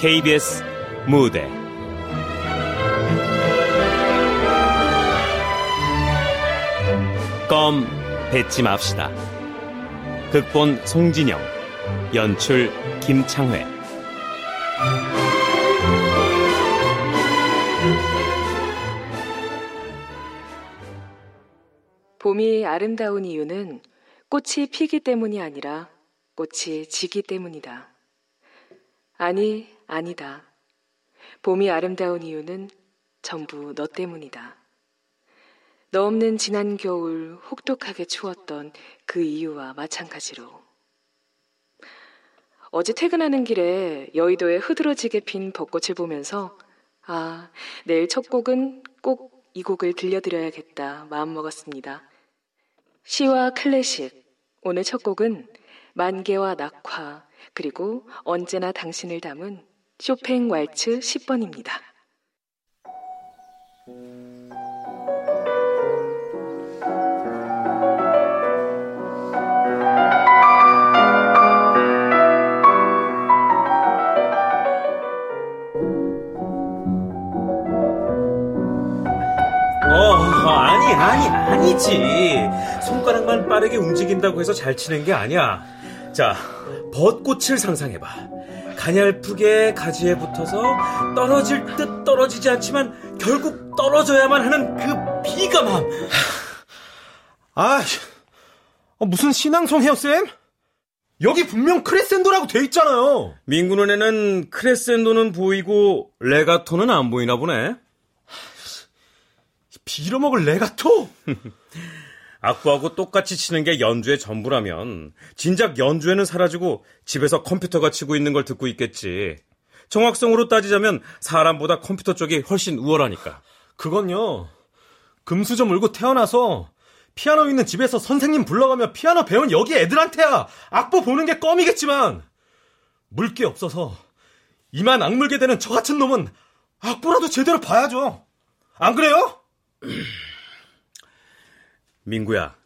KBS 무대 껌 뱉지 맙시다. 극본 송진영, 연출 김창회. 봄이 아름다운 이유는 꽃이 피기 때문이 아니라 꽃이 지기 때문이다. 아니, 아니다. 봄이 아름다운 이유는 전부 너 때문이다. 너 없는 지난 겨울 혹독하게 추웠던 그 이유와 마찬가지로. 어제 퇴근하는 길에 여의도에 흐드러지게 핀 벚꽃을 보면서 아, 내일 첫 곡은 꼭 이 곡을 들려드려야겠다 마음먹었습니다. 시와 클래식. 오늘 첫 곡은 만개와 낙화, 그리고 언제나 당신을 담은 쇼팽 왈츠 10번입니다. 어, 아니, 아니, 아니지. 손가락만 빠르게 움직인다고 해서 잘 치는 게 아니야. 자, 벚꽃을 상상해봐. 가냘프게 가지에 붙어서 떨어질 듯 떨어지지 않지만 결국 떨어져야만 하는 그 비감함. 아, 어, 무슨 신앙송해요, 쌤? 여기 분명 크레센도라고 돼 있잖아요. 민구 눈에는 크레센도는 보이고 레가토는 안 보이나 보네. 빌어먹을 레가토? 악보하고 똑같이 치는 게 연주의 전부라면 진작 연주에는 사라지고 집에서 컴퓨터가 치고 있는 걸 듣고 있겠지. 정확성으로 따지자면 사람보다 컴퓨터 쪽이 훨씬 우월하니까. 그건요. 금수저 물고 태어나서 피아노 있는 집에서 선생님 불러가며 피아노 배운 여기 애들한테야 악보 보는 게 껌이겠지만 물 게 없어서 이만 악물게 되는 저 같은 놈은 악보라도 제대로 봐야죠. 안 그래요? 민구야,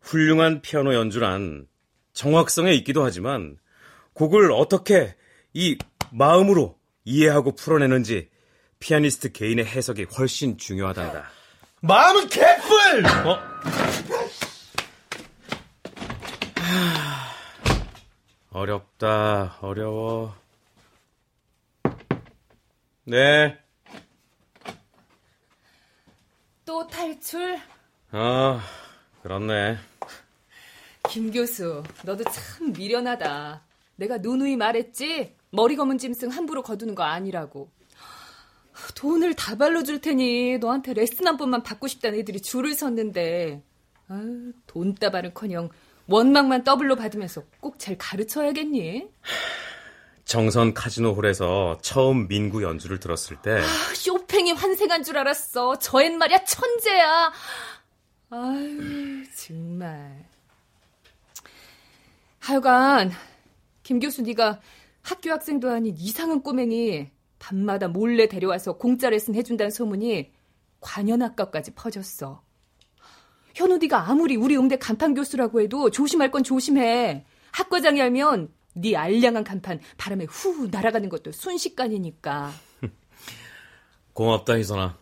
훌륭한 피아노 연주란 정확성에 있기도 하지만 곡을 어떻게 이 마음으로 이해하고 풀어내는지 피아니스트 개인의 해석이 훨씬 중요하단다. 마음은 개뿔! 어? 어렵다, 어려워. 네. 또 탈출? 아, 그렇네. 김 교수, 너도 참 미련하다. 내가 누누이 말했지? 머리 검은 짐승 함부로 거두는 거 아니라고. 돈을 다 발로 줄 테니 너한테 레슨 한 번만 받고 싶다는 애들이 줄을 섰는데 아유, 돈다발은커녕 원망만 더블로 받으면서 꼭 잘 가르쳐야겠니? 정선 카지노 홀에서 처음 민구 연주를 들었을 때 아, 쇼팽이 환생한 줄 알았어. 저 앤 말이야 천재야. 아유 정말. 하여간 김 교수 네가 학교 학생도 아닌 이상한 꼬맹이 밤마다 몰래 데려와서 공짜 레슨 해준다는 소문이 관현악과까지 퍼졌어. 현우 네가 아무리 우리 음대 간판 교수라고 해도 조심할 건 조심해. 학과장이 알면 네 알량한 간판 바람에 후 날아가는 것도 순식간이니까. 고맙다 희선아.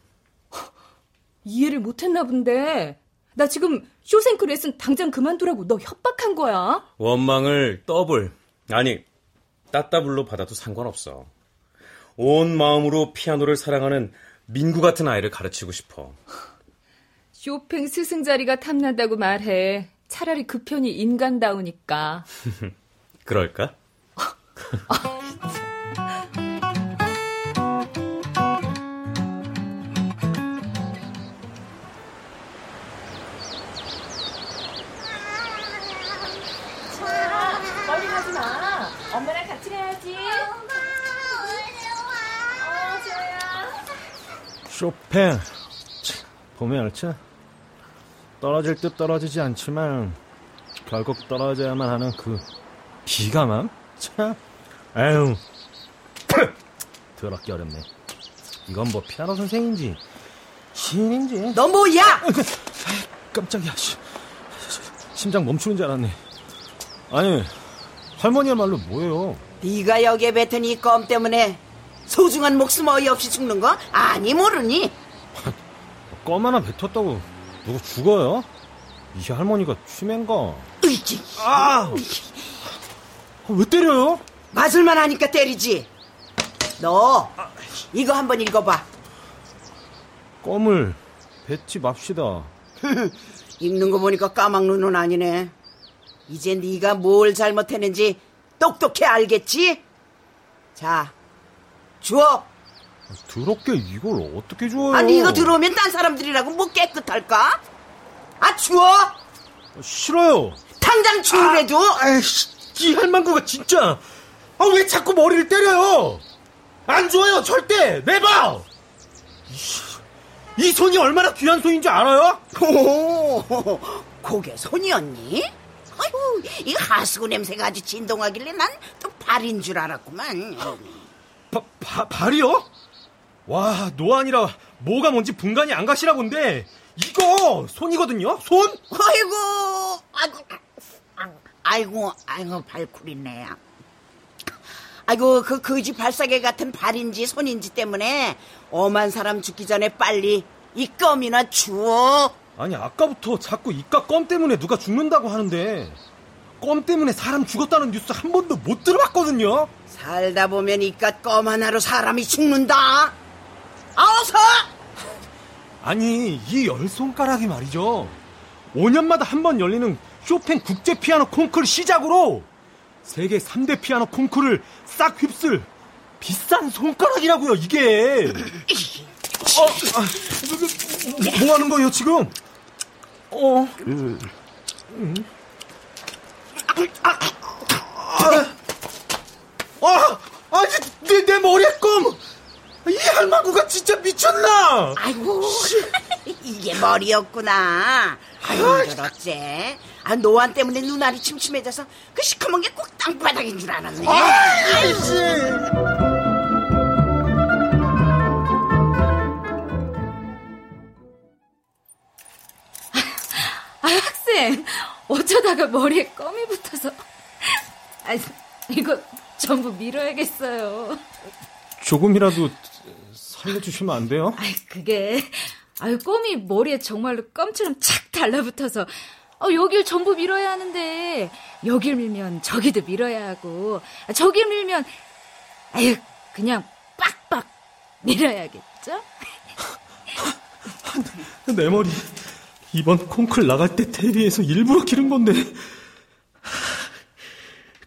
이해를 못했나 본데. 나 지금 쇼생크 레슨 당장 그만두라고 너 협박한 거야? 원망을 더블 아니 따따블로 받아도 상관없어. 온 마음으로 피아노를 사랑하는 민구 같은 아이를 가르치고 싶어. 쇼팽 스승 자리가 탐난다고 말해. 차라리 그 편이 인간다우니까. 그럴까? 쇼팽. 보면 알지? 떨어질 듯 떨어지지 않지만 결국 떨어져야만 하는 그 비감함? 참. 에휴. 더럽게 어렵네. 이건 뭐 피아노 선생인지 시인인지. 너 뭐야? 깜짝이야. 씨. 심장 멈추는 줄 알았네. 아니 할머니야말로 뭐예요? 네가 여기에 뱉은 이 껌 때문에 소중한 목숨 어이없이 죽는 거 아니 모르니? 껌 하나 뱉었다고 누구 죽어요? 이 할머니가 취맨가? 으이지. 아! 왜 때려요? 맞을만 하니까 때리지. 너 이거 한번 읽어봐. 껌을 뱉지 맙시다. 읽는 거 보니까 까막 눈은 아니네. 이제 네가 뭘 잘못했는지 똑똑히 알겠지? 자, 주워. 더럽게 이걸 어떻게 줘요? 아니 이거 들어오면 딴 사람들이라고 뭐 깨끗할까? 아 주워. 싫어요. 당장 주우래도. 아이씨, 이 할망구가 진짜. 아, 왜 자꾸 머리를 때려요? 안 줘요, 절대! 내봐! 이, 이 손이 얼마나 귀한 손인 줄 알아요? 오, 고개 손이었니? 아유, 이 하수구 냄새가 아주 진동하길래 난 또 발인 줄 알았구만. 바, 바, 발이요? 와, 노안이라 뭐가 뭔지 분간이 안 가시나 본데, 이거 손이거든요? 손? 아이고, 아이고, 아이고, 아이고, 발쿨이네. 아이고, 그 거지 발사계 같은 발인지 손인지 때문에 엄한 사람 죽기 전에 빨리 이 껌이나 주워. 아니, 아까부터 자꾸 이깟 껌 때문에 누가 죽는다고 하는데, 껌 때문에 사람 죽었다는 뉴스 한 번도 못 들어봤거든요? 살다 보면 이깟 껌 하나로 사람이 죽는다. 아, 어서! 아니, 이 열 손가락이 말이죠. 5년마다 한 번 열리는 쇼팽 국제 피아노 콩쿠르 시작으로 세계 3대 피아노 콩쿠르를 싹 휩쓸 비싼 손가락이라고요, 이게. 어, 아, 뭐, 뭐 하는 거예요, 지금? 어. 음. 아, 아, 아, 내, 내 머리에 껌! 이 할망구가 진짜 미쳤나? 아이고, 이게 머리였구나. 아유, 그렇지. 아, 노안 때문에 눈알이 침침해져서 그 시커먼 게 꼭 땅바닥인 줄 알았네. 아이씨! 아, 학생! 어쩌다가 머리에 껌이 붙어서. 아, 이거 전부 밀어야겠어요. 조금이라도 살려주시면 안 돼요? 아이, 그게. 아유, 껌이 머리에 정말로 껌처럼 착 달라붙어서. 어, 여길 전부 밀어야 하는데, 여길 밀면 저기도 밀어야 하고, 저길 밀면, 아유, 그냥 빡빡 밀어야겠죠? 내 머리 이번 콩쿨 나갈 때 대비해서 일부러 기른 건데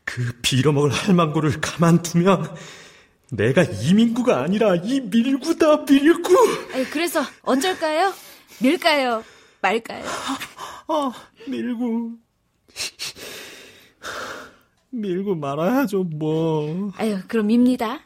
그 빌어먹을 할망구를 가만두면 내가 이민구가 아니라 이 밀구다 밀구 그래서 언제일까요? 밀까요? 말까요? 아 밀구 밀고 말아야죠 뭐 아유, 그럼 밉니다.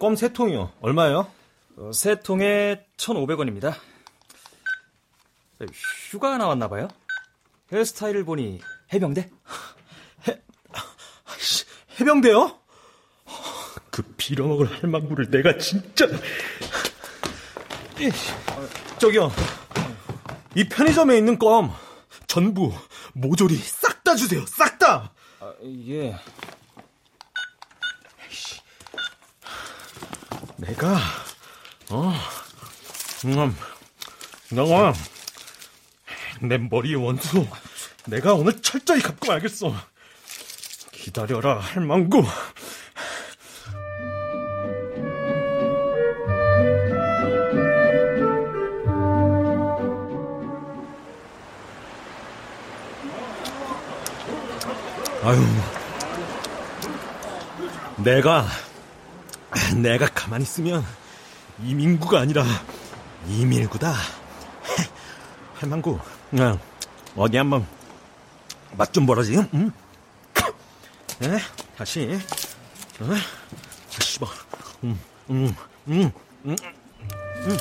껌 세 통이요 얼마예요? 어, 세 통에 1,500원입니다. 휴가 나왔나 봐요? 헤어스타일을 보니 해병대? 해병대요? 그 빌어먹을 할망구를 내가 진짜 이, 저기요 이 편의점에 있는 껌 전부 모조리 싹 다 주세요 싹 다 아, 예. 내가 어 음, 내가 내 머리의 원수 내가 오늘 철저히 갚고 말겠어 기다려라 할망구. 아유 내가 내가 가만히 있으면 이민구가 아니라 이밀구다 할망구 야, 어디 한번 맛 좀 보라지 응? 에? 다시 어? 다시 봐 음, 음, 음, 음, 음.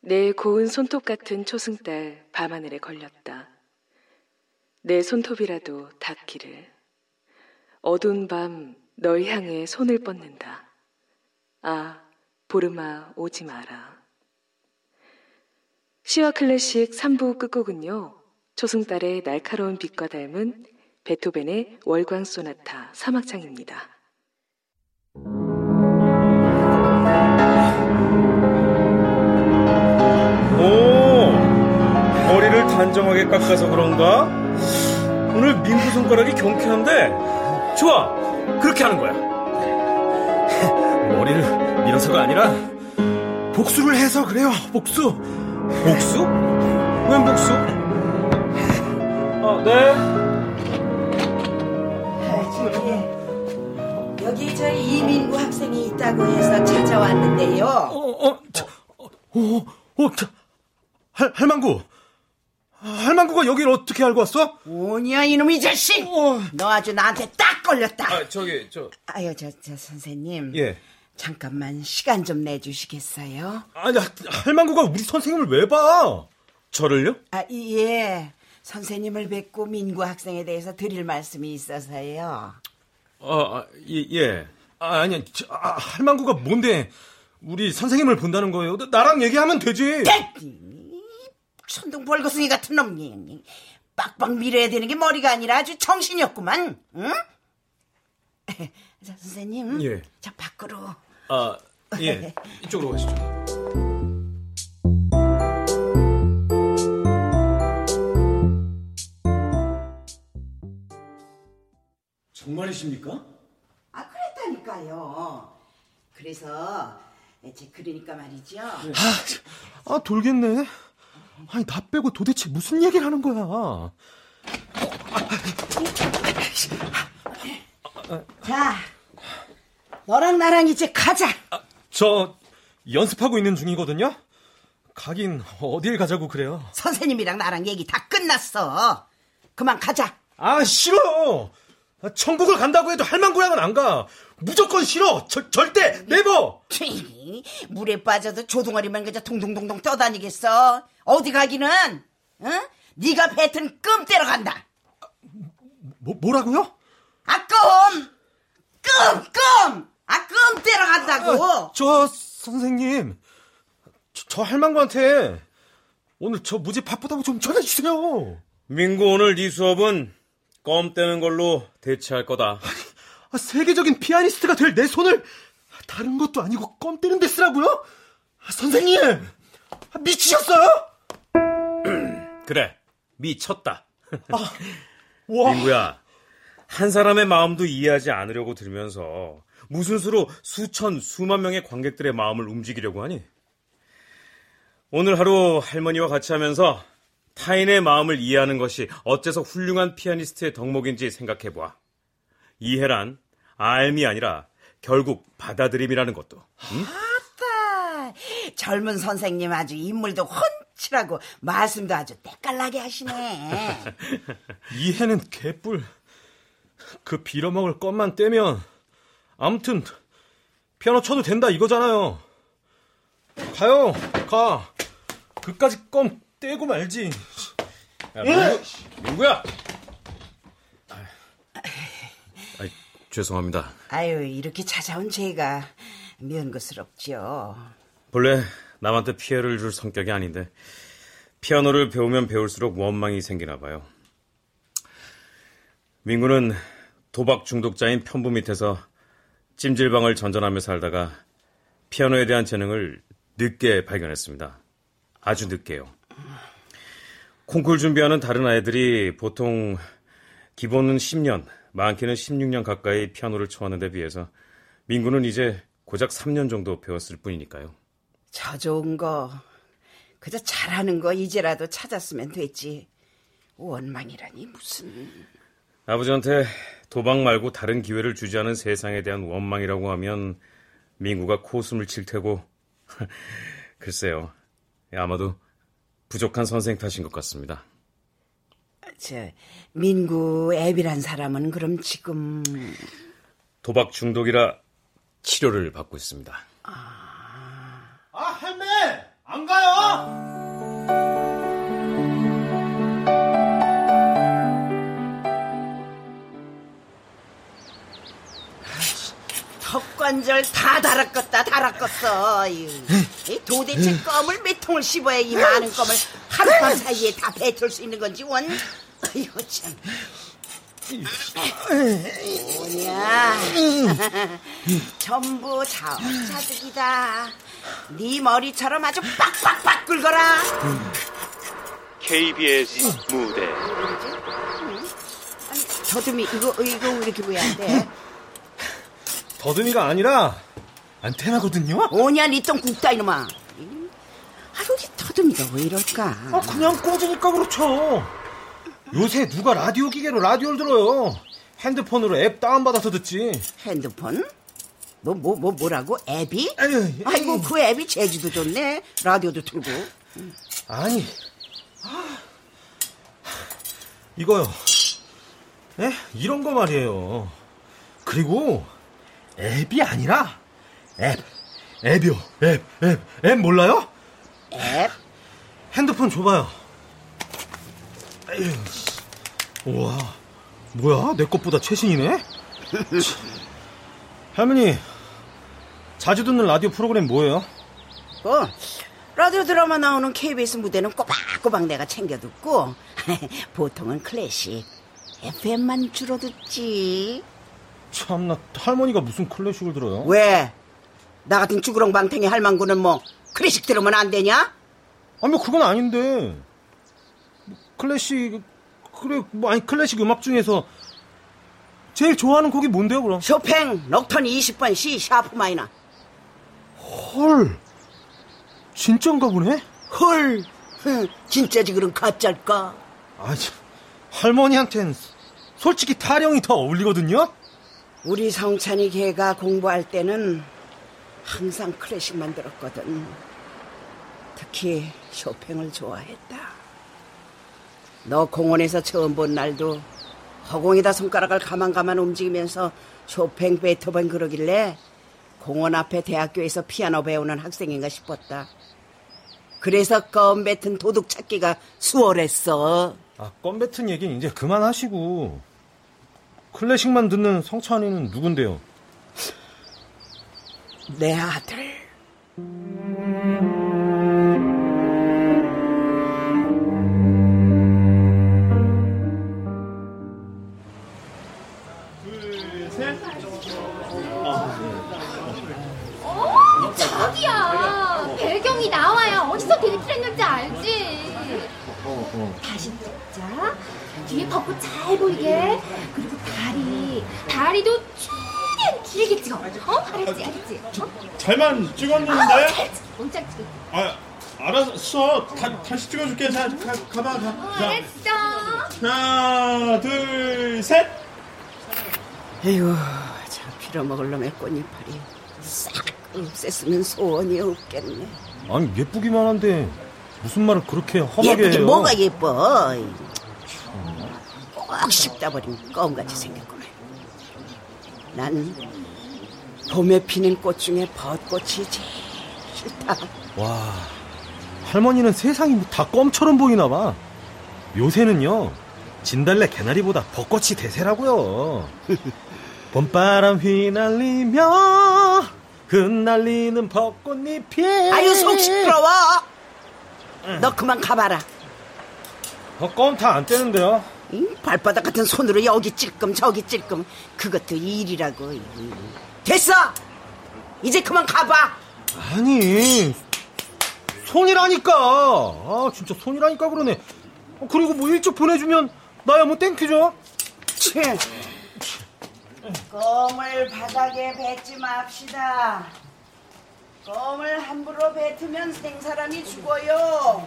내 고운 손톱 같은 초승달 밤하늘에 걸렸다. 내 손톱이라도 닿기를. 어두운 밤 널 향해 손을 뻗는다. 아, 보름아 오지 마라. 시와 클래식 3부 끝곡은요. 초승달의 날카로운 빛과 닮은 베토벤의 월광 소나타 3악장입니다. 오, 머리를 단정하게 깎아서 그런가? 오늘 민구 손가락이 경쾌한데? 좋아, 그렇게 하는 거야. 머리를 밀어서가 아니라 복수를 해서 그래요. 복수. 복수? 웬 복수? 아, 네. 아, 저기, 여기 저희 이민구 학생이 있다고 해서 찾아왔는데요. 어, 어, 자, 어, 어, 어, 자, 할, 할망구. 할망구가 여기를 어떻게 알고 왔어? 오냐 이놈이 자식! 어. 너 아주 나한테 딱 걸렸다. 아, 저기, 저. 아유 저, 저 선생님. 예. 잠깐만 시간 좀 내주시겠어요? 아니, 할망구가 우리 선생님을 왜 봐? 저를요? 아 예. 선생님을 뵙고 민구 학생에 대해서 드릴 말씀이 있어서요. 아, 아 예, 예. 아, 아니, 저, 아, 할망구가 뭔데 우리 선생님을 본다는 거예요? 나랑 얘기하면 되지. 천둥 벌거숭이 같은 놈이 빡빡 밀어야 되는 게 머리가 아니라 아주 정신이 없구만. 응? 자, 선생님. 예. 자, 밖으로. 아, 예. 이쪽으로 가시죠. 정말이십니까? 아, 그랬다니까요. 그래서 제 그러니까 말이죠. 아, 돌겠네. 아니, 나 빼고 도대체 무슨 얘기를 하는 거야? 자, 너랑 나랑 이제 가자. 저 연습하고 있는 중이거든요. 가긴 어딜 가자고 그래요. 선생님이랑 나랑 얘기 다 끝났어. 그만 가자. 아 싫어요. 아, 천국을 간다고 해도 할망구랑은 안 가. 무조건 싫어. 저, 절대 네버. 물에 빠져도 조동아리만 그저 동동동동 떠다니겠어. 어디 가기는? 응? 네가 뱉은 끔 때려 간다. 뭐, 뭐라고요? 아 끔! 끔! 끔! 아 끔 때려 간다고. 아, 저 선생님, 저, 저 할망구한테 오늘 저 무지 바쁘다고 좀 전해주세요. 민구 오늘 네 수업은 껌 떼는 걸로 대체할 거다. 아, 세계적인 피아니스트가 될 내 손을 다른 것도 아니고 껌 때는 데 쓰라고요? 아, 선생님, 아, 미치셨어요? 그래, 미쳤다. 와, 민구야, 한 사람의 마음도 이해하지 않으려고 들면서 무슨 수로 수천, 수만 명의 관객들의 마음을 움직이려고 하니? 오늘 하루 할머니와 같이 하면서 타인의 마음을 이해하는 것이 어째서 훌륭한 피아니스트의 덕목인지 생각해보아. 이해란 알미 아니라 결국 받아들임이라는 것도. 응? 아따, 젊은 선생님 아주 인물도 훤 칠하고 말씀도 아주 때깔나게 하시네. 이 해는 개뿔. 그 빌어먹을 껌만 떼면 아무튼 피아노 쳐도 된다 이거잖아요. 가요, 가. 그까지 껌 떼고 말지. 야, 민구, 민구야! 아, 죄송합니다. 아유, 이렇게 찾아온 제가 면거스럽죠. 본래 남한테 피해를 줄 성격이 아닌데 피아노를 배우면 배울수록 원망이 생기나 봐요. 민구는 도박 중독자인 편부 밑에서 찜질방을 전전하며 살다가 피아노에 대한 재능을 늦게 발견했습니다. 아주 늦게요. 콩쿨 준비하는 다른 아이들이 보통 기본은 10년, 많게는 16년 가까이 피아노를 쳐왔는데 비해서 민구는 이제 고작 3년 정도 배웠을 뿐이니까요. 저 좋은 거, 그저 잘하는 거 이제라도 찾았으면 됐지. 원망이라니 무슨... 아버지한테 도박 말고 다른 기회를 주지 않은 세상에 대한 원망이라고 하면 민구가 코웃음을 칠 테고 글쎄요. 아마도 부족한 선생 탓인 것 같습니다. 저 민구 애비란 사람은 그럼 지금 도박 중독이라 치료를 받고 있습니다. 아, 할매! 안 가요! 턱관절 다 달았겠다 달았겠어. 이 도대체 껌을 몇 통을 씹어야 이 많은 껌을 하룻밤 사이에 다 뱉을 수 있는 건지 원? 이거 참. 뭐냐? 전부 자업자득이다 네 머리처럼 아주 빡빡빡 긁어라 KBS 무대 아니 더듬이 이거 이거 왜 이렇게 왜안 돼? 더듬이가 아니라 안테나거든요? 오냐 니똥 국다 이놈아 아유 우리 더듬이가 왜 이럴까 아, 그냥 꽂으니까 그렇죠. 요새 누가 라디오 기계로 라디오를 들어요. 핸드폰으로 앱 다운받아서 듣지. 핸드폰? 뭐, 뭐, 뭐, 뭐라고? 앱이? 아이고, 그 앱이 재주도 좋네. 라디오도 틀고. 아니. 아, 이거요. 에? 이런 거 말이에요. 그리고 앱이 아니라 앱. 앱이요. 앱, 앱, 앱 몰라요? 앱? 핸드폰 줘봐요. 에휴, 우와, 뭐야? 내 것보다 최신이네? 할머니, 자주 듣는 라디오 프로그램 뭐예요? 어, 라디오 드라마 나오는 KBS 무대는 꼬박꼬박 내가 챙겨 듣고, 보통은 클래식, FM만 주로 듣지. 참나, 할머니가 무슨 클래식을 들어요? 왜? 나 같은 쭈그렁 방탱이 할망구는 뭐, 클래식 들으면 안 되냐? 아니, 뭐 그건 아닌데. 뭐 클래식, 그래, 뭐, 아니, 클래식 음악 중에서 제일 좋아하는 곡이 뭔데요, 그럼? 쇼팽, 녹턴 20번 C sharp minor. 헐, 진짠가 보네? 헐, 흥, 진짜지 그럼 가짜일까? 아, 참, 할머니한텐 솔직히 타령이 더 어울리거든요? 우리 성찬이 걔가 공부할 때는 항상 클래식만 들었거든. 특히 쇼팽을 좋아했다. 너 공원에서 처음 본 날도 허공에다 손가락을 가만가만 움직이면서 쇼팽, 베토벤 그러길래 공원 앞에 대학교에서 피아노 배우는 학생인가 싶었다. 그래서 껌 뱉은 도둑 찾기가 수월했어. 아, 껌 뱉은 얘기는 이제 그만하시고. 클래식만 듣는 성찬이는 누군데요? 내 아들. 자. 뒤에 벚꽃 잘 보이게. 그리고 다리. 다리도 최대한 길게 찍어. 어? 알았지, 알았지? 어? 잘만 찍었는데? 잘 찍어. 몽짝 찍어. 아, 알았어. 다, 다시 찍어줄게. 자, 가, 가봐, 가. 어, 자, 알았어. 하나, 둘, 셋. 에휴, 저 빌어먹을 놈의 꽃잎파리 싹 없앴으면 소원이 없겠네. 아니, 예쁘기만 한데, 무슨 말을 그렇게 험하게 예쁘게 해요? 뭐가 예뻐? 꼭 씹다 버린 껌같이 생겼구만. 난 봄에 피는 꽃 중에 벚꽃이 제일 싫다. 와, 할머니는 세상이 뭐다 껌처럼 보이나 봐. 요새는요, 진달래 개나리보다 벚꽃이 대세라고요. 봄바람 휘날리며 흩날리는 벚꽃잎이 아유 속 시끄러워. 너 그만 가봐라. 어, 껌 다 안 뗐는데요. 이 발바닥 같은 손으로 여기 찔끔 저기 찔끔 그것도 일이라고. 됐어. 이제 그만 가봐. 아니, 손이라니까. 아, 진짜 손이라니까 그러네. 어, 그리고 뭐 일찍 보내주면 나야 뭐 thank you죠? 치. 껌을 바닥에 뱉지 맙시다. 껌을 함부로 뱉으면 생사람이 죽어요.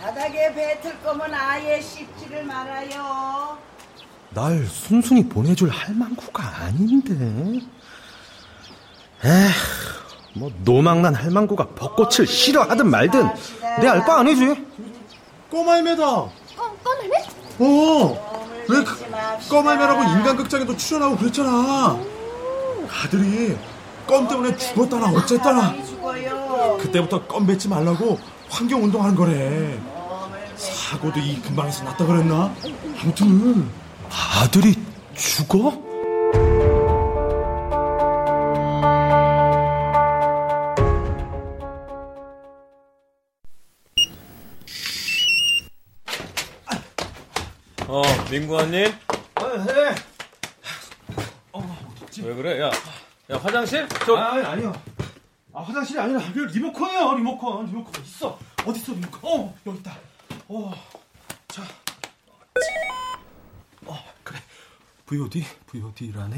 바닥에 뱉을 거면 아예 씹지를 말아요. 날 순순히 보내줄 할망구가 아닌데. 에휴, 뭐 노망난 할망구가 벚꽃을 싫어하든 말든 내 알 바 아니지. 꼬말매다. 어, 꺼낼래? 어. 왜 그, 꼬말매라고 인간극장에도 출연하고 그랬잖아. 아들이 껌 때문에 죽었다나 어쨌다나. 죽어요. 그때부터 껌 뱉지 말라고 환경 운동하는 거래. 사고도 이 근방에서 났다 그랬나? 아무튼 아들이 죽어? 어, 민구아님? 아, 네. 왜 그래? 야, 야 화장실? 저 아, 아니요. 아, 화장실이 아니라 그 리모컨이요, 리모컨. 리모컨 있어. 어디 있어, 리모컨? 어, 여기 있다. 어, 자. 어, 그래. VOD, VOD라네.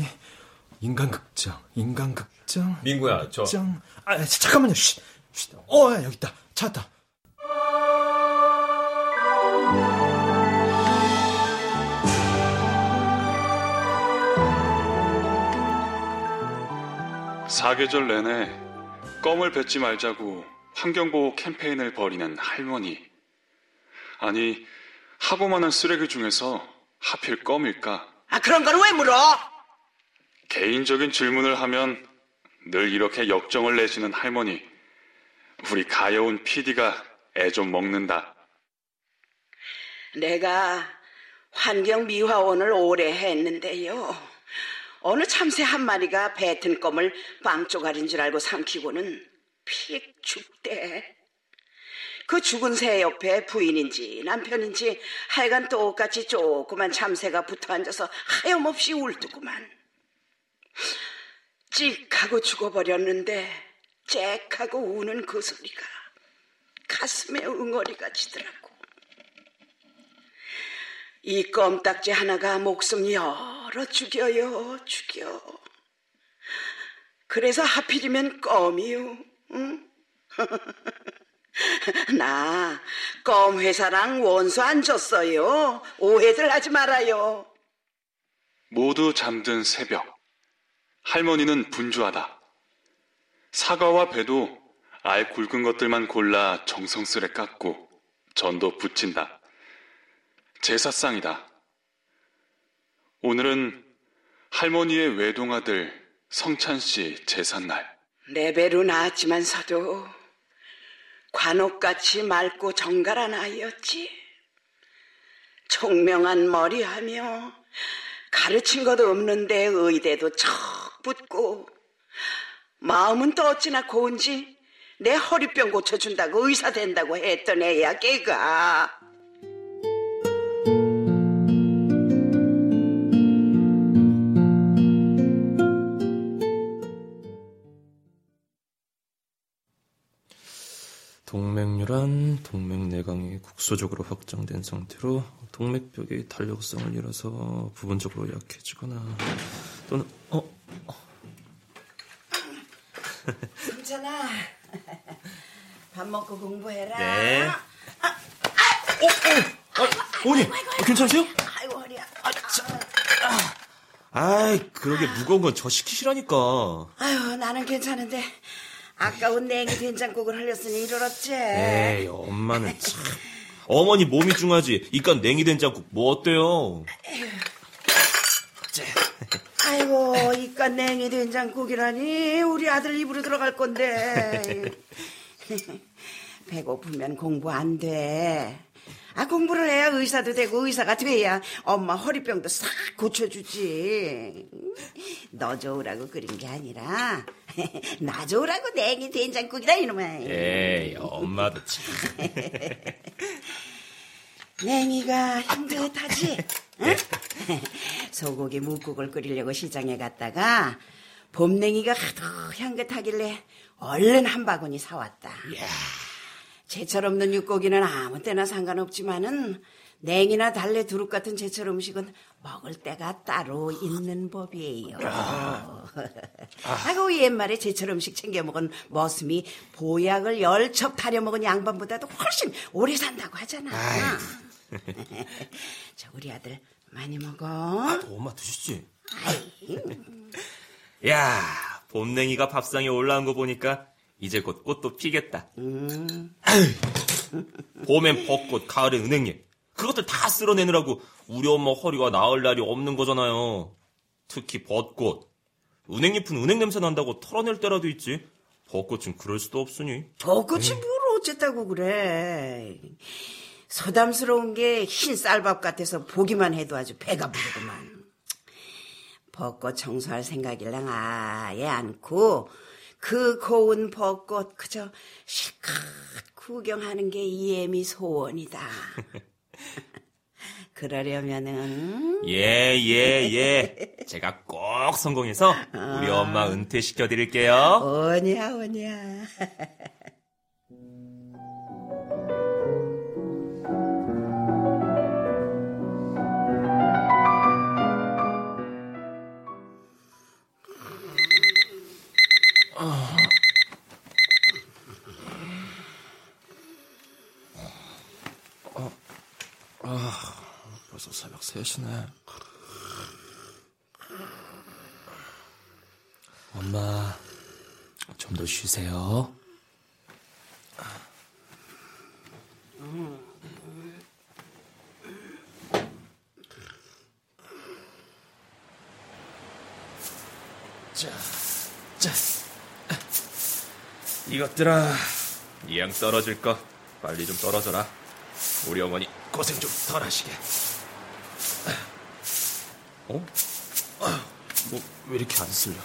인간극장, 인간극장. 민구야, 저 극장. 아, 잠깐만요. 쉿, 쉿. 어, 야, 여기 있다. 찾았다. 사계절 내내 껌을 뱉지 말자고 환경보호 캠페인을 벌이는 할머니. 아니, 하고만한 쓰레기 중에서 하필 껌일까? 아, 그런 걸 왜 물어? 개인적인 질문을 하면 늘 이렇게 역정을 내시는 할머니. 우리 가여운 PD가 애 좀 먹는다. 내가 환경미화원을 오래 했는데요. 어느 참새 한 마리가 뱉은 껌을 빵 쪼가리인 줄 알고 삼키고는 픽 죽대. 그 죽은 새 옆에 부인인지 남편인지 하여간 똑같이 조그만 참새가 붙어 앉아서 하염없이 울더구만. 찍하고 죽어버렸는데 잭하고 우는 그 소리가 가슴에 응어리가 지더라고. 이 껌딱지 하나가 목숨 여러 죽여요, 죽여. 그래서 하필이면 껌이요, 응? 나 껌 회사랑 원수 안 줬어요. 오해들 하지 말아요. 모두 잠든 새벽. 할머니는 분주하다. 사과와 배도 알 굵은 것들만 골라 정성스레 깎고 전도 붙인다. 제사상이다. 오늘은 할머니의 외동아들 성찬 씨 제삿날. 내 배로 나왔지만서도 관옥같이 맑고 정갈한 아이였지. 총명한 머리하며 가르친 것 없는데 의대도 척 붙고 마음은 또 어찌나 고운지 내 허리병 고쳐준다고 의사 된다고 했던 애야 걔가. 동맥류란 동맥내강이 국소적으로 확장된 상태로 동맥벽의 탄력성을 잃어서 부분적으로 약해지거나 또는 어 괜찮아. 밥 먹고 공부해라. 네. 아, 어머니 괜찮으세요? 아이고 허리야. 아이 그러게 무거운 건 저 시키시라니까 아유 나는 괜찮은데 아까운 냉이 된장국을 흘렸으니 이러렀지. 에이 엄마는 참 어머니 몸이 중하지 이깟 냉이 된장국 뭐 어때요 아이고 이깟 냉이 된장국이라니 우리 아들 입으로 들어갈 건데. 배고프면 공부 안 돼. 아 공부를 해야 의사도 되고 의사가 돼야 엄마 허리병도 싹 고쳐주지. 너 좋으라고 그린 게 아니라 나 좋으라고 냉이 된장국이다 이놈아. 에이 엄마도 참 냉이가 향긋하지? 응? 소고기 묵국을 끓이려고 시장에 갔다가 봄냉이가 하도 향긋하길래 얼른 한 바구니 사왔다. 제철 없는 육고기는 아무 때나 상관없지만은 냉이나 달래 두릅 같은 제철 음식은 먹을 때가 따로 있는 법이에요. 아고 옛말에 제철 음식 챙겨 먹은 머슴이 보약을 열 첩 타려 먹은 양반보다도 훨씬 오래 산다고 하잖아. 저 우리 아들 많이 먹어. 엄마 드시지 야 봄냉이가 밥상에 올라온 거 보니까 이제 곧 꽃도 피겠다 봄엔 벚꽃 가을엔 은행잎 그것들 다 쓸어내느라고 우리 엄마 허리가 나을 날이 없는 거잖아요 특히 벚꽃 은행잎은 은행 냄새 난다고 털어낼 때라도 있지 벚꽃은 그럴 수도 없으니. 벚꽃이 뭘 어쨌다고 그래. 서담스러운 게 흰 쌀밥 같아서 보기만 해도 아주 배가 부르구만. 벚꽃 청소할 생각이랑 아예 않고 그 고운 벚꽃 그저 실컷 구경하는 게 이애미 소원이다. 그러려면은 예, 예, 예. 제가 꼭 성공해서 우리 엄마 은퇴시켜 드릴게요. 오냐 오냐. 3시네. 엄마, 좀 더 쉬세요. 자, 자. 이것들아, 이양 떨어질 거 빨리 좀 떨어져라. 우리 어머니 고생 좀 덜 하시게. 어? 뭐, 왜 이렇게 안 쓸려?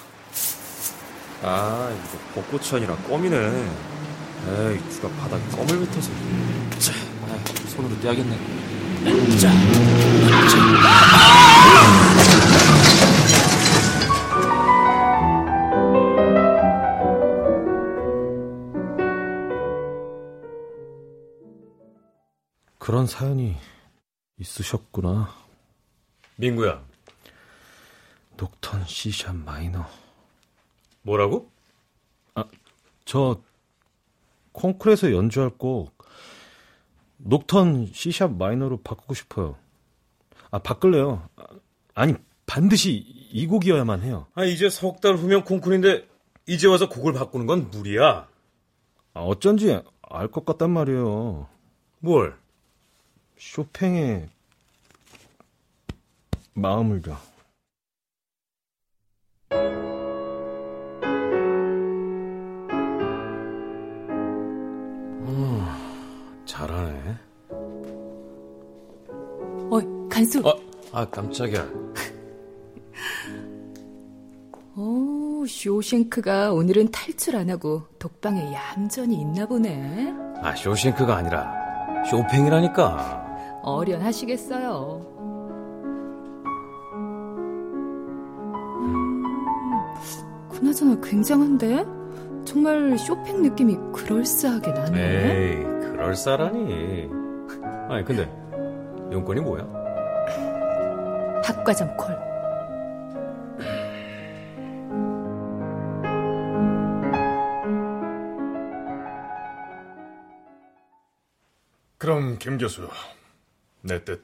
아, 이거 벚꽃이 아니라 껌이네. 에이, 누가 바닥에 껌을 뱉어서. 자, 아, 손으로 떼야겠네. 자, 그런 사연이 있으셨구나. 민구야, 녹턴 C샵 마이너. 뭐라고? 저 콩쿨에서 연주할 곡 녹턴 C샵 마이너로 바꾸고 싶어요. 아 바꿀래요. 아, 아니 반드시 이 곡이어야만 해요. 아, 이제 석 달 후면 콩쿨인데 이제 와서 곡을 바꾸는 건 무리야. 아, 어쩐지 알 것 같단 말이에요. 뭘? 쇼팽의 마음을요. 잘하네. 어, 간수. 어, 아, 깜짝이야. 오, 쇼싱크가 오늘은 탈출 안 하고 독방에 얌전히 있나 보네. 아, 쇼싱크가 아니라 쇼팽이라니까. 어련하시겠어요. 그나저나 굉장한데? 정말 쇼팽 느낌이 그럴싸하게 나네. 에이, 그럴싸라니. 아니, 근데 용건이 뭐야? 닭과점 콜. 그럼 김 교수, 내 뜻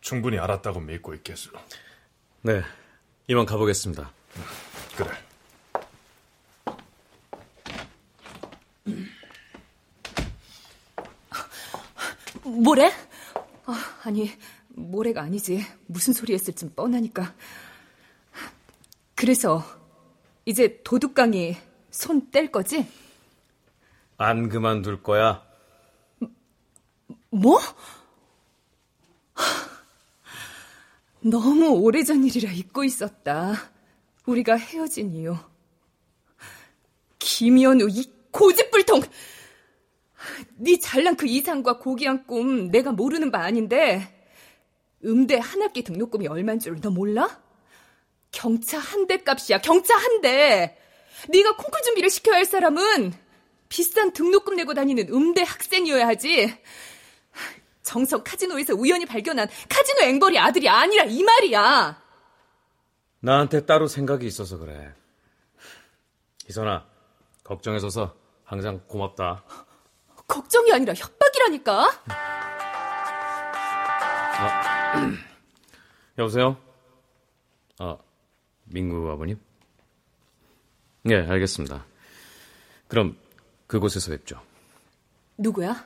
충분히 알았다고 믿고 있겠소. 네, 이만 가보겠습니다. 그래. 뭐래? 아, 아니, 모래가 아니지. 무슨 소리 했을지 뻔하니까. 그래서 이제 도둑강이 손 뗄 거지? 안 그만둘 거야. 뭐? 하, 너무 오래전 일이라 잊고 있었다. 우리가 헤어진 이유. 김연우 이 고집불통. 네 잘난 그 이상과 고귀한 꿈 내가 모르는 바 아닌데 음대 한 학기 등록금이 얼마인 줄 너 몰라? 경차 한 대 값이야. 경차 한 대. 네가 콩쿨 준비를 시켜야 할 사람은 비싼 등록금 내고 다니는 음대 학생이어야 하지. 정석 카지노에서 우연히 발견한 카지노 앵벌이 아들이 아니라 이 말이야. 나한테 따로 생각이 있어서 그래. 희선아, 걱정해줘서 항상 고맙다. 걱정이 아니라 협박이라니까. 여보세요? 아, 민구 아버님? 네, 알겠습니다. 그럼 그곳에서 뵙죠. 누구야?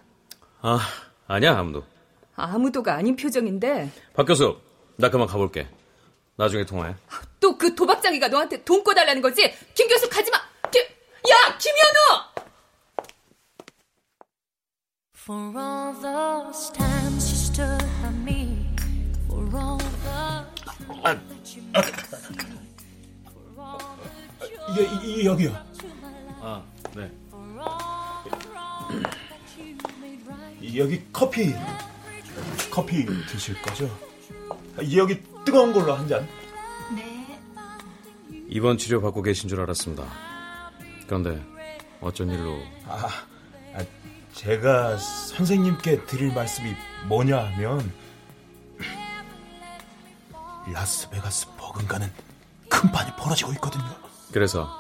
아, 아니야, 아무도. 아무도가 아닌 표정인데 박 교수, 나 그만 가볼게. 나중에 통화해. 또 그 도박장이가 너한테 돈 꿔달라는 거지? 김 교수 가지 마. 김, 야, 김현우! For all those times you stood by me, for all the 예, 여기요. 아, 네. 여기 커피 커피 드실 거죠? 여기 뜨거운 걸로 한 잔. 네. 입원 치료 받고 계신 줄 알았습니다. 그런데 어쩐 일로? 아, 아, 제가 선생님께 드릴 말씀이 뭐냐 하면 라스베가스 버금가는 큰 판이 벌어지고 있거든요. 그래서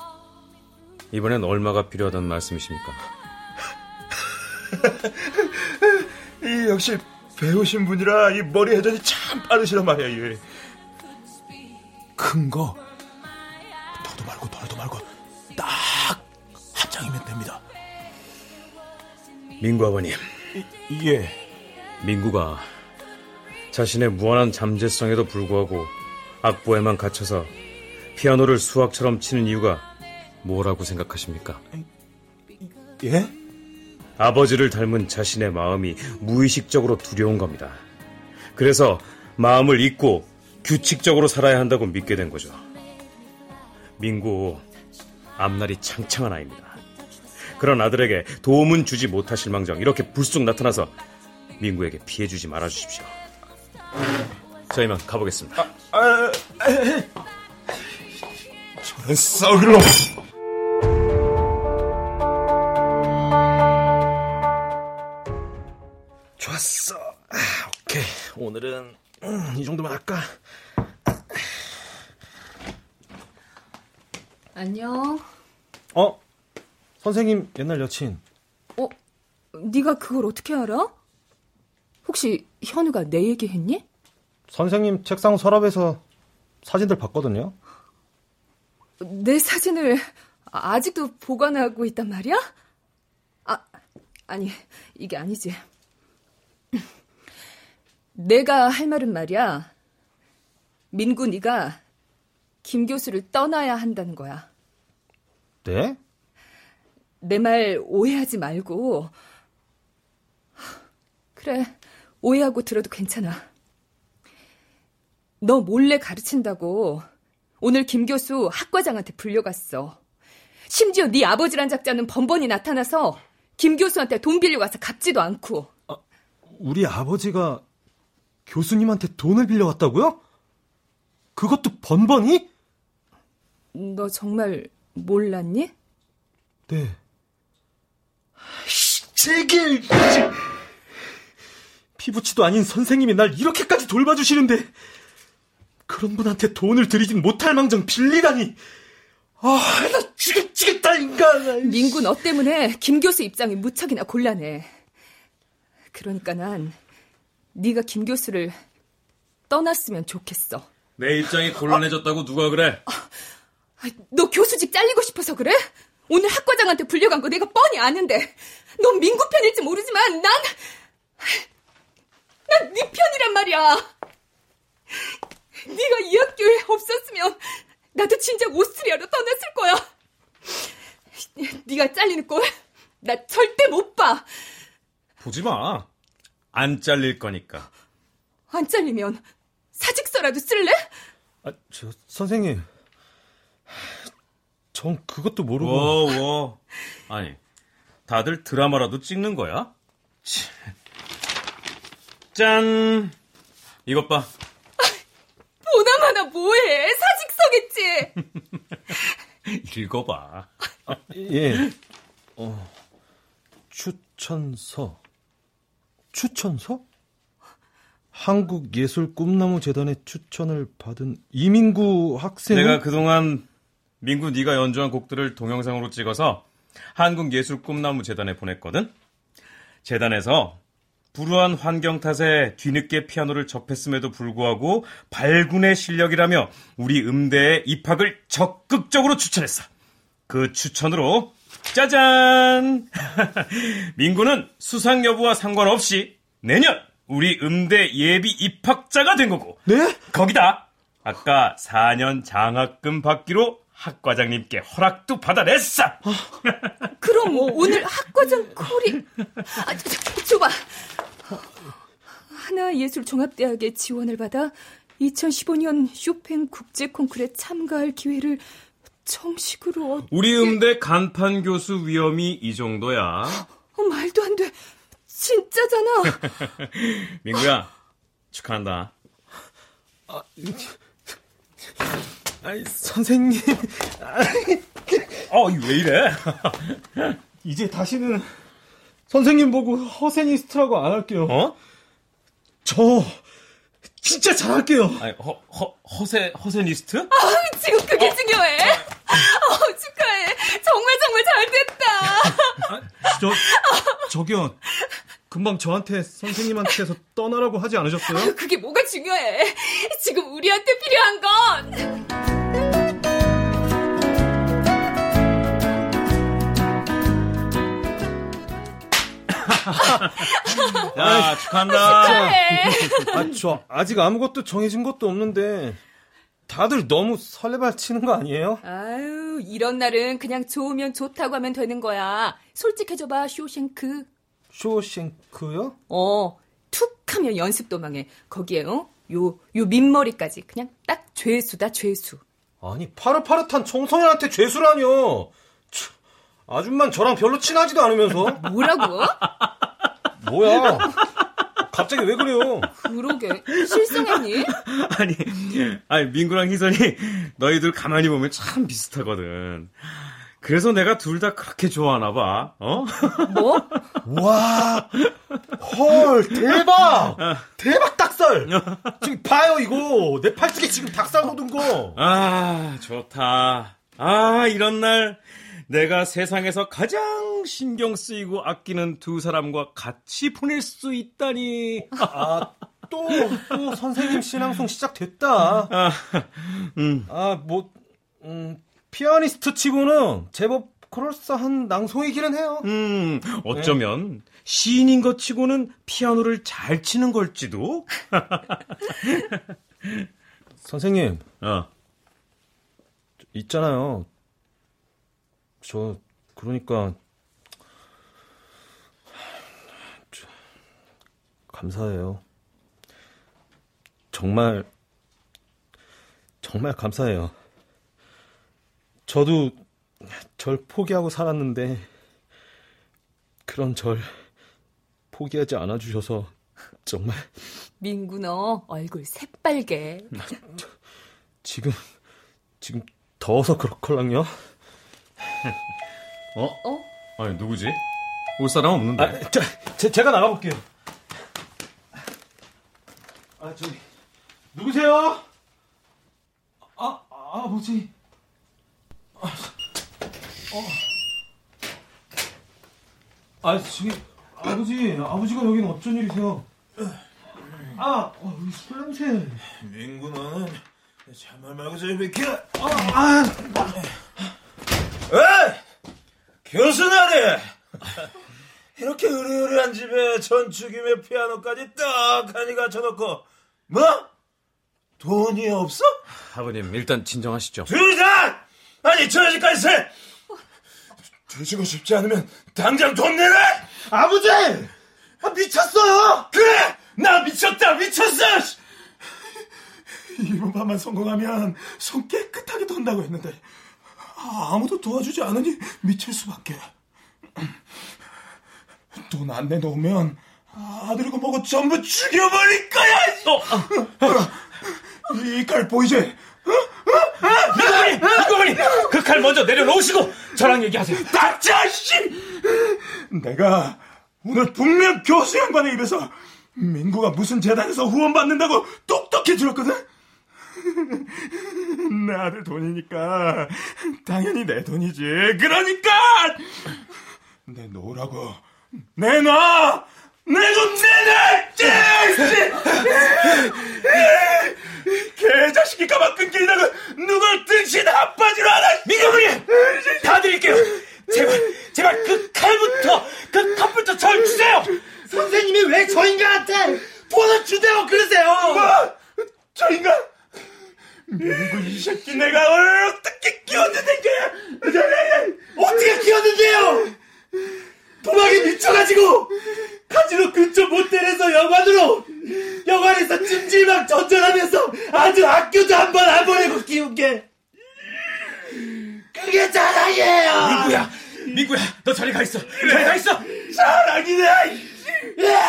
이번엔 얼마가 필요하다는 말씀이십니까? 이 역시 배우신 분이라 이 머리 회전이 참 빠르시란 말이야. 이. 큰 거, 민구 아버님. 예. 민구가 자신의 무한한 잠재성에도 불구하고 악보에만 갇혀서 피아노를 수학처럼 치는 이유가 뭐라고 생각하십니까? 예? 아버지를 닮은 자신의 마음이 무의식적으로 두려운 겁니다. 그래서 마음을 잊고 규칙적으로 살아야 한다고 믿게 된 거죠. 민구, 앞날이 창창한 아이입니다. 그런 아들에게 도움은 주지 못하실 망정 이렇게 불쑥 나타나서 민구에게 피해 주지 말아 주십시오. 저희만 가보겠습니다. 아, 에, 저런 썩을 놈. 좋았어. 아, 오케이. 오늘은 음, 이 정도만 할까? 안녕. 어? 선생님 옛날 여친. 어? 네가 그걸 어떻게 알아? 혹시 현우가 내 얘기 했니? 선생님 책상 서랍에서 사진들 봤거든요. 내 사진을 아직도 보관하고 있단 말이야? 아, 아니, 이게 아니지. 내가 할 말은 말이야. 민구 네가 김 교수를 떠나야 한다는 거야. 네? 내 말 오해하지 말고. 그래, 오해하고 들어도 괜찮아. 너 몰래 가르친다고 오늘 김 교수 학과장한테 불려갔어. 심지어 네 아버지란 작자는 번번이 나타나서 김 교수한테 돈 빌려가서 갚지도 않고. 아, 우리 아버지가 교수님한테 돈을 빌려갔다고요? 그것도 번번이? 너 정말 몰랐니? 네. 제길 피부치도 아닌 선생님이 날 이렇게까지 돌봐주시는데 그런 분한테 돈을 드리진 못할 망정 빌리다니 아, 나 죽겠다, 인간. 민구 너 때문에 김 교수 입장이 무척이나 곤란해. 그러니까 난 네가 김 교수를 떠났으면 좋겠어. 내 입장이 곤란해졌다고 누가 그래? 아, 너 교수직 잘리고 싶어서 그래? 오늘 학 과장한테 불려간 거 내가 뻔히 아는데 넌 민구 편일지 모르지만 난 난 네 편이란 말이야. 네가 이 학교에 없었으면 나도 진작 오스트리아로 떠났을 거야. 네가 잘리는 꼴 나 절대 못 봐. 보지 마. 안 잘릴 거니까. 안 잘리면 사직서라도 쓸래? 아, 저 선생님. 전 그것도 모르고. 워, 워. 아니, 다들 드라마라도 찍는 거야? 짠. 이것 봐. 보나마나 뭐해? 사직서겠지. 읽어봐. 아, 예. 어, 추천서. 추천서? 한국예술 꿈나무 재단의 추천을 받은 이민구 학생. 내가 그동안 민구 네가 연주한 곡들을 동영상으로 찍어서 한국예술 꿈나무 재단에 보냈거든. 재단에서 불우한 환경 탓에 뒤늦게 피아노를 접했음에도 불구하고 발군의 실력이라며 우리 음대에 입학을 적극적으로 추천했어. 그 추천으로 짜잔! 민구는 수상 여부와 상관없이 내년 우리 음대 예비 입학자가 된 거고. 네? 거기다 아까 4년 장학금 받기로 학과장님께 허락도 받아냈어. 그럼 뭐 오늘 학과장 콜이 아, 저, 저, 줘봐. 하나 예술 종합대학에 지원을 받아 2015년 쇼팽 국제 콩쿠르에 참가할 기회를 정식으로 얻... 우리 음대 간판 교수 위험이 이 정도야. 어, 말도 안 돼. 진짜잖아. 민구야, 축하한다. 아, 아니, 선생님. 어, 왜 이래? 이제 다시는 선생님 보고 허세니스트라고 안 할게요. 어? 저 진짜 잘할게요. 아니, 허, 허, 허세, 허세니스트? 아, 지금 그게 어. 중요해. 어, 축하해. 정말 정말 잘 됐다. 아, 저, 저기요. 금방 저한테 선생님한테서 떠나라고 하지 않으셨어요? 아, 그게 뭐가 중요해. 지금 우리한테 필요한 건. 야, 축하한다. 축하해. 아, 저 아직 아무것도 정해진 것도 없는데 다들 너무 설레발 치는 거 아니에요? 아유, 이런 날은 그냥 좋으면 좋다고 하면 되는 거야. 솔직해져봐, 쇼생크. 쇼생크요? 어, 툭 하면 연습 도 망해. 거기에, 어? 요, 요 민머리까지. 그냥 딱 죄수다, 죄수. 아니, 파릇파릇한 청소년한테 죄수라뇨. 아줌만 저랑 별로 친하지도 않으면서. 뭐라고? 뭐야? 갑자기 왜 그래요? 그러게. 실성했니? 아니, 아니, 민구랑 희선이 너희들 가만히 보면 참 비슷하거든. 그래서 내가 둘 다 그렇게 좋아하나 봐, 어? 뭐? 와, 헐, 대박! 대박 닭살! 지금 봐요, 이거. 내 팔뚝에 지금 닭살 돋은 거. 아, 좋다. 아, 이런 날 내가 세상에서 가장 신경 쓰이고 아끼는 두 사람과 같이 보낼 수 있다니. 아, 또, 또 선생님 신앙송 시작됐다. 아, 음. 아, 뭐, 음, 피아니스트 치고는 제법 그럴싸한 낭송이기는 해요. 음, 어쩌면 네. 시인인 것 치고는 피아노를 잘 치는 걸지도. 선생님. 어. 있잖아요. 저 그러니까 감사해요. 정말 정말 감사해요. 저도 절 포기하고 살았는데 그런 절 포기하지 않아 주셔서 정말 민구 너 얼굴 새빨개. 지금 지금 더워서 그렇걸랑요. 어? 어? 아니, 누구지? 올 사람 없는데. 아, 저, 제, 제가 나가볼게요. 아, 저기, 누구세요? 아, 아, 뭐지? 아, 어. 아, 저기, 아버지, 아버지가 여긴 어쩐 일이세요? 아, 어, 여기 술 냄새. 민구는 참말 말고 저기 비켜. 아, 아, 에이! 교수나리! 이렇게 으리으리한 집에 전축임의 피아노까지 떡하니 갖춰놓고 뭐? 돈이 없어? 아버님 일단 진정하시죠. 둘 다! 아니 저 집까지 세! 뒤지고 싶지 않으면 당장 돈 내라! 아버지! 아, 미쳤어요! 그래! 나 미쳤다 미쳤어! 이번 판만 성공하면 손 깨끗하게 돈다고 했는데 아무도 도와주지 않으니 미칠 수밖에. 돈 안 내놓으면 아들이고 뭐고 전부 죽여버릴 거야! 어, 이 칼 보이지? 이거머니! 이거머니! 그 칼 먼저 내려놓으시고 저랑 얘기하세요. 닥쳐, 씨! 내가 오늘 분명 교수 양반의 입에서 민구가 무슨 재단에서 후원받는다고 똑똑히 들었거든? 내 아들 돈이니까 당연히 내 돈이지. 그러니까 내놓으라고. 내놔. 내 돈 내놔. 개자식이 가만 끊기려고 누굴 등신 아빠지로 하나. 민경이 다 드릴게요. 제발 제발 그 칼부터 그 칼부터 절 주세요. 선생님이 왜 저 인간한테 돈을 주대요 그러세요? 뭐? 저 인간? 누구 이 새끼 내가 어떻게 키웠는데 어떻게 키웠는데요 도박에 미쳐가지고 카지노 근처 모텔에서 영화으로 영화에서 찜질방 전전하면서 아주 아껴도 한 번 안 보내고 키운 게 그게 자랑이에요 민구야 민구야 너 저리 가 있어 그래. 저리 가 있어 자랑이네 민구야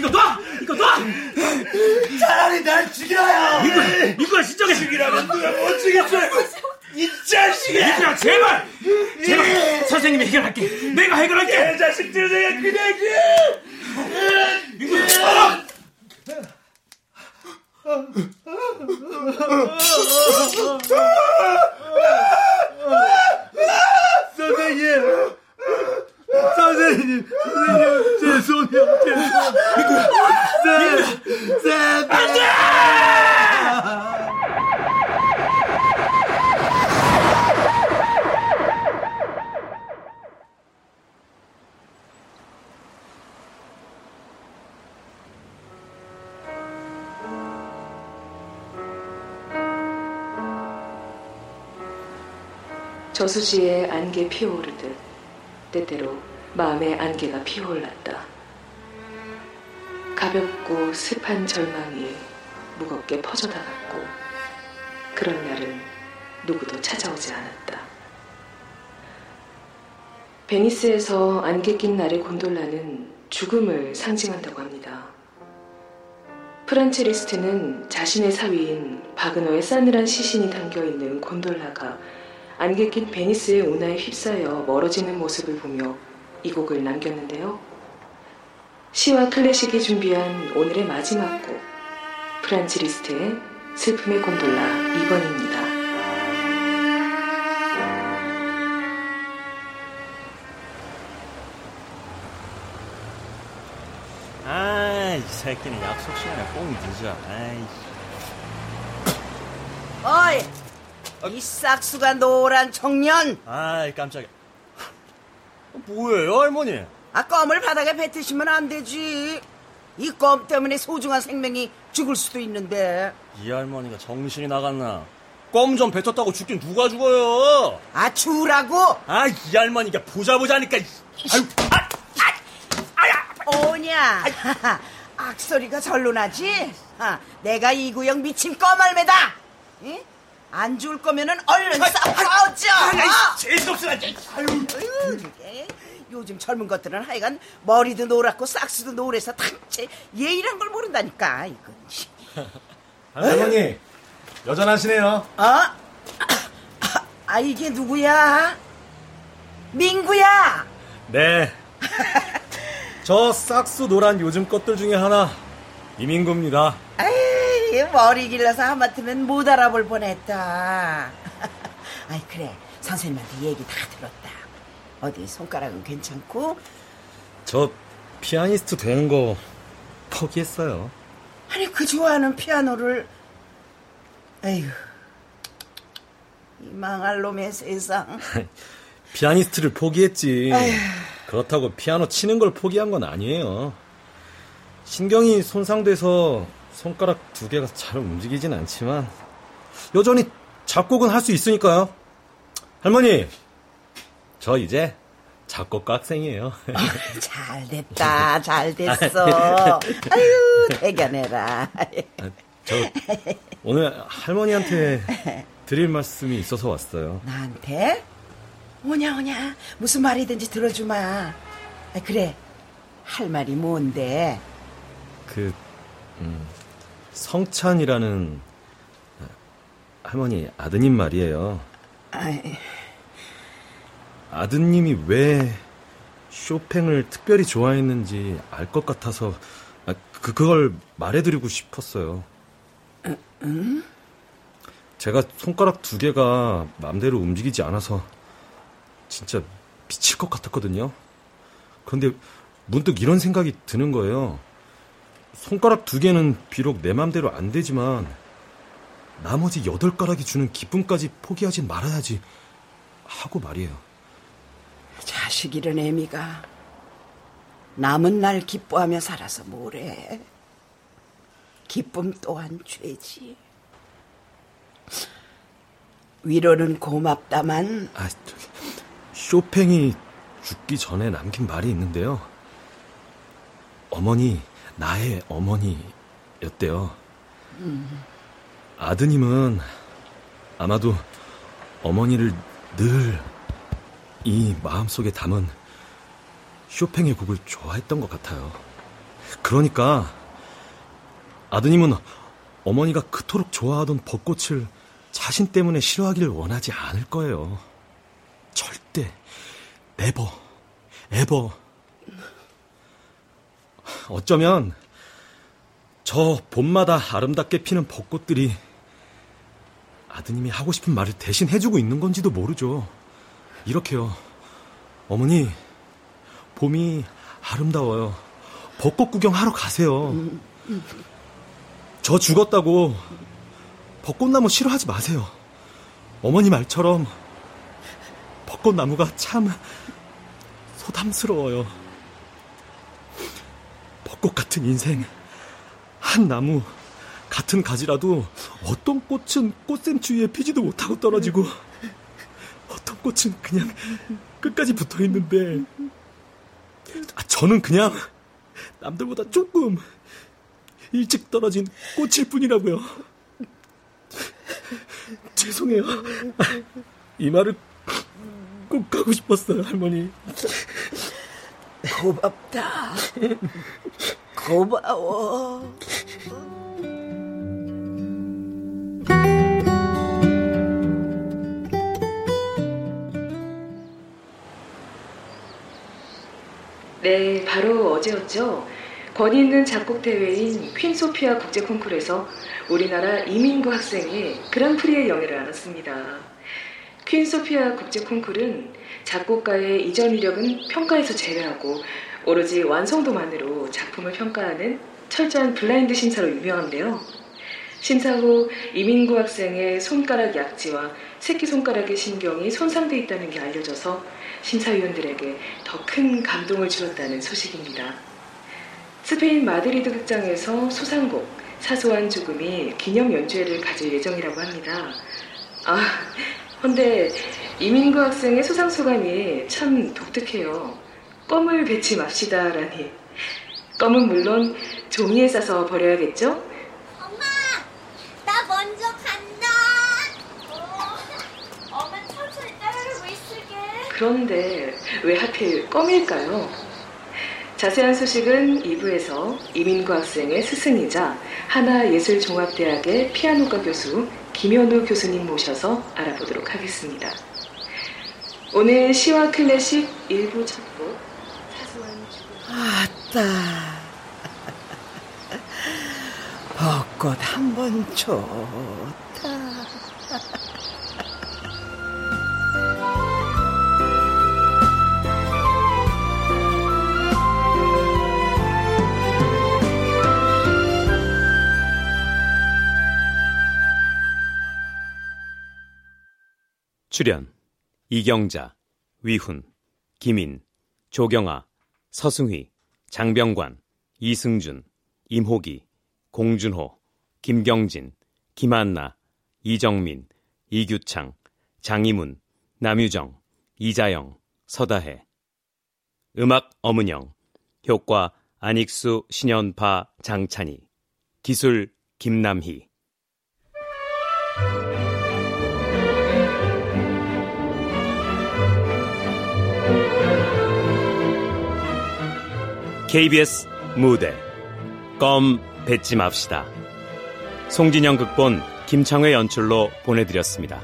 이거 놔, 이거 놔. 차라리 날 죽여요. 민구야, 민구야 진정해. 죽이라면 누가 못 죽였어요. 이 자식이. 민구야 제발, 제발. 선생님이 해결할게. 내가 해결할게. 이 자식들 내가 그냥 민구야. 선생님. 선생님, 선생님, 네, 네, 안 돼! 저수지에 안개 피어오르듯 때때로 마음의 안개가 피어올랐다. 가볍고 습한 절망이 무겁게 퍼져나갔고 그런 날은 누구도 찾아오지 않았다. 베니스에서 안개 낀 날의 곤돌라는 죽음을 상징한다고 합니다. 프란츠 리스트는 자신의 사위인 바그너의 싸늘한 시신이 담겨 있는 곤돌라가 안개 낀 베니스의 운하에 휩싸여 멀어지는 모습을 보며 이 곡을 남겼는데요. 시와 클래식이 준비한 오늘의 마지막 곡, 프란츠 리스트의 슬픔의 곤돌라 2번입니다. 아, 이 새끼는 약속 시간에 꼭 늦어. 아이, 어이, 이 싹수가 노란 청년. 아이, 깜짝이야. 뭐예요, 할머니? 아, 껌을 바닥에 뱉으시면 안 되지. 이 껌 때문에 소중한 생명이 죽을 수도 있는데. 이 할머니가 정신이 나갔나? 껌 좀 뱉었다고 죽긴 누가 죽어요? 아, 주라고? 아, 이 할머니가 보자 보자니까. 아유, 오냐. 악소리가 절로 나지? 아, 내가 이 구역 미친 껌알매다. 응? 안 죽을 거면은 얼른 싸워줘. 아이, 재수없으나. 아유, 아유, 이게 요즘 젊은 것들은 하여간 머리도 노랗고 싹스도 노래서 당체 예의란 걸 모른다니까. 이건. 할머니, 여전하시네요. 어? 아, 아, 이게 누구야? 민구야. 네. 저 싹수 노란 요즘 것들 중에 하나, 이민구입니다. 아이, 머리 길러서 하마터면 못 알아볼 뻔했다. 아이, 그래. 선생님한테 얘기 다 들었다. 어디 손가락은 괜찮고? 저 피아니스트 되는 거 포기했어요. 아니, 그 좋아하는 피아노를. 에휴. 이 망할 놈의 세상. 피아니스트를 포기했지. 아휴. 그렇다고 피아노 치는 걸 포기한 건 아니에요. 신경이 손상돼서 손가락 두 개가 잘 움직이진 않지만 여전히 작곡은 할 수 있으니까요. 할머니, 저 이제 작곡가 학생이에요. 잘 됐다, 잘 됐어. 아유, 대견해라. 저 오늘 할머니한테 드릴 말씀이 있어서 왔어요. 나한테? 오냐, 오냐. 무슨 말이든지 들어주마. 아, 그래. 할 말이 뭔데? 그 음, 성찬이라는 할머니 아드님 말이에요. 아이, 아드님이 왜 쇼팽을 특별히 좋아했는지 알 것 같아서 아, 그 그걸 말해드리고 싶었어요. 응? 제가 손가락 두 개가 마음대로 움직이지 않아서 진짜 미칠 것 같았거든요. 그런데 문득 이런 생각이 드는 거예요. 손가락 두 개는 비록 내 맘대로 안 되지만 나머지 여덟 가락이 주는 기쁨까지 포기하진 말아야지 하고 말이에요. 자식 이런 애미가 남은 날 기뻐하며 살아서 뭐래. 기쁨 또한 죄지. 위로는 고맙다만 아, 저기, 쇼팽이 죽기 전에 남긴 말이 있는데요. 어머니, 나의 어머니였대요. 음. 아드님은 아마도 어머니를 늘 이 마음속에 담은 쇼팽의 곡을 좋아했던 것 같아요. 그러니까 아드님은 어머니가 그토록 좋아하던 벚꽃을 자신 때문에 싫어하기를 원하지 않을 거예요. 절대, 네버, 에버. 어쩌면 저 봄마다 아름답게 피는 벚꽃들이 아드님이 하고 싶은 말을 대신 해주고 있는 건지도 모르죠. 이렇게요. 어머니, 봄이 아름다워요. 벚꽃 구경하러 가세요. 저 죽었다고 벚꽃나무 싫어하지 마세요. 어머니 말처럼 벚꽃나무가 참 소담스러워요. 벚꽃 같은 인생, 한 나무, 같은 가지라도 어떤 꽃은 꽃샘 주위에 피지도 못하고 떨어지고 꽃은 그냥 끝까지 붙어 있는데 아, 저는 그냥 남들보다 조금 일찍 떨어진 꽃일 뿐이라고요. 죄송해요. 이 말을 꼭 하고 싶었어요, 할머니. 고맙다. 고마워. 네, 바로 어제였죠. 권위 있는 작곡 대회인 퀸 소피아 국제 콩쿠르에서 우리나라 이민구 학생이 그랑프리의 영예를 안았습니다. 퀸 소피아 국제 콩쿠르는 작곡가의 이전 이력은 평가에서 제외하고 오로지 완성도만으로 작품을 평가하는 철저한 블라인드 심사로 유명한데요. 심사 후 이민구 학생의 손가락 약지와 새끼손가락의 신경이 손상돼 있다는 게 알려져서 심사위원들에게 더 큰 감동을 주었다는 소식입니다. 스페인 마드리드 극장에서 소상곡 사소한 죽음이 기념 연주회를 가질 예정이라고 합니다. 아, 근데 이민구 학생의 소상 소감이 참 독특해요. 껌을 뱉지 맙시다라니. 껌은 물론 종이에 싸서 버려야겠죠? 그런데 왜 하필 껌일까요? 자세한 소식은 2부에서 이민구 학생의 스승이자 하나예술종합대학의 피아노과 교수 김현우 교수님 모셔서 알아보도록 하겠습니다. 오늘 시와 클래식 일부 첫곡 사소한 죽음 아따. 벚꽃 한 번 좋다. 출연 이경자, 위훈, 김인, 조경아, 서승휘, 장병관, 이승준, 임호기, 공준호, 김경진, 김한나, 이정민, 이규창, 장희문, 남유정, 이자영, 서다혜 음악 엄은영 효과 안익수, 신연파, 장찬희. 기술 김남희 KBS 무대 껌 뱉지 맙시다. 송진영 극본 김창회 연출로 보내드렸습니다.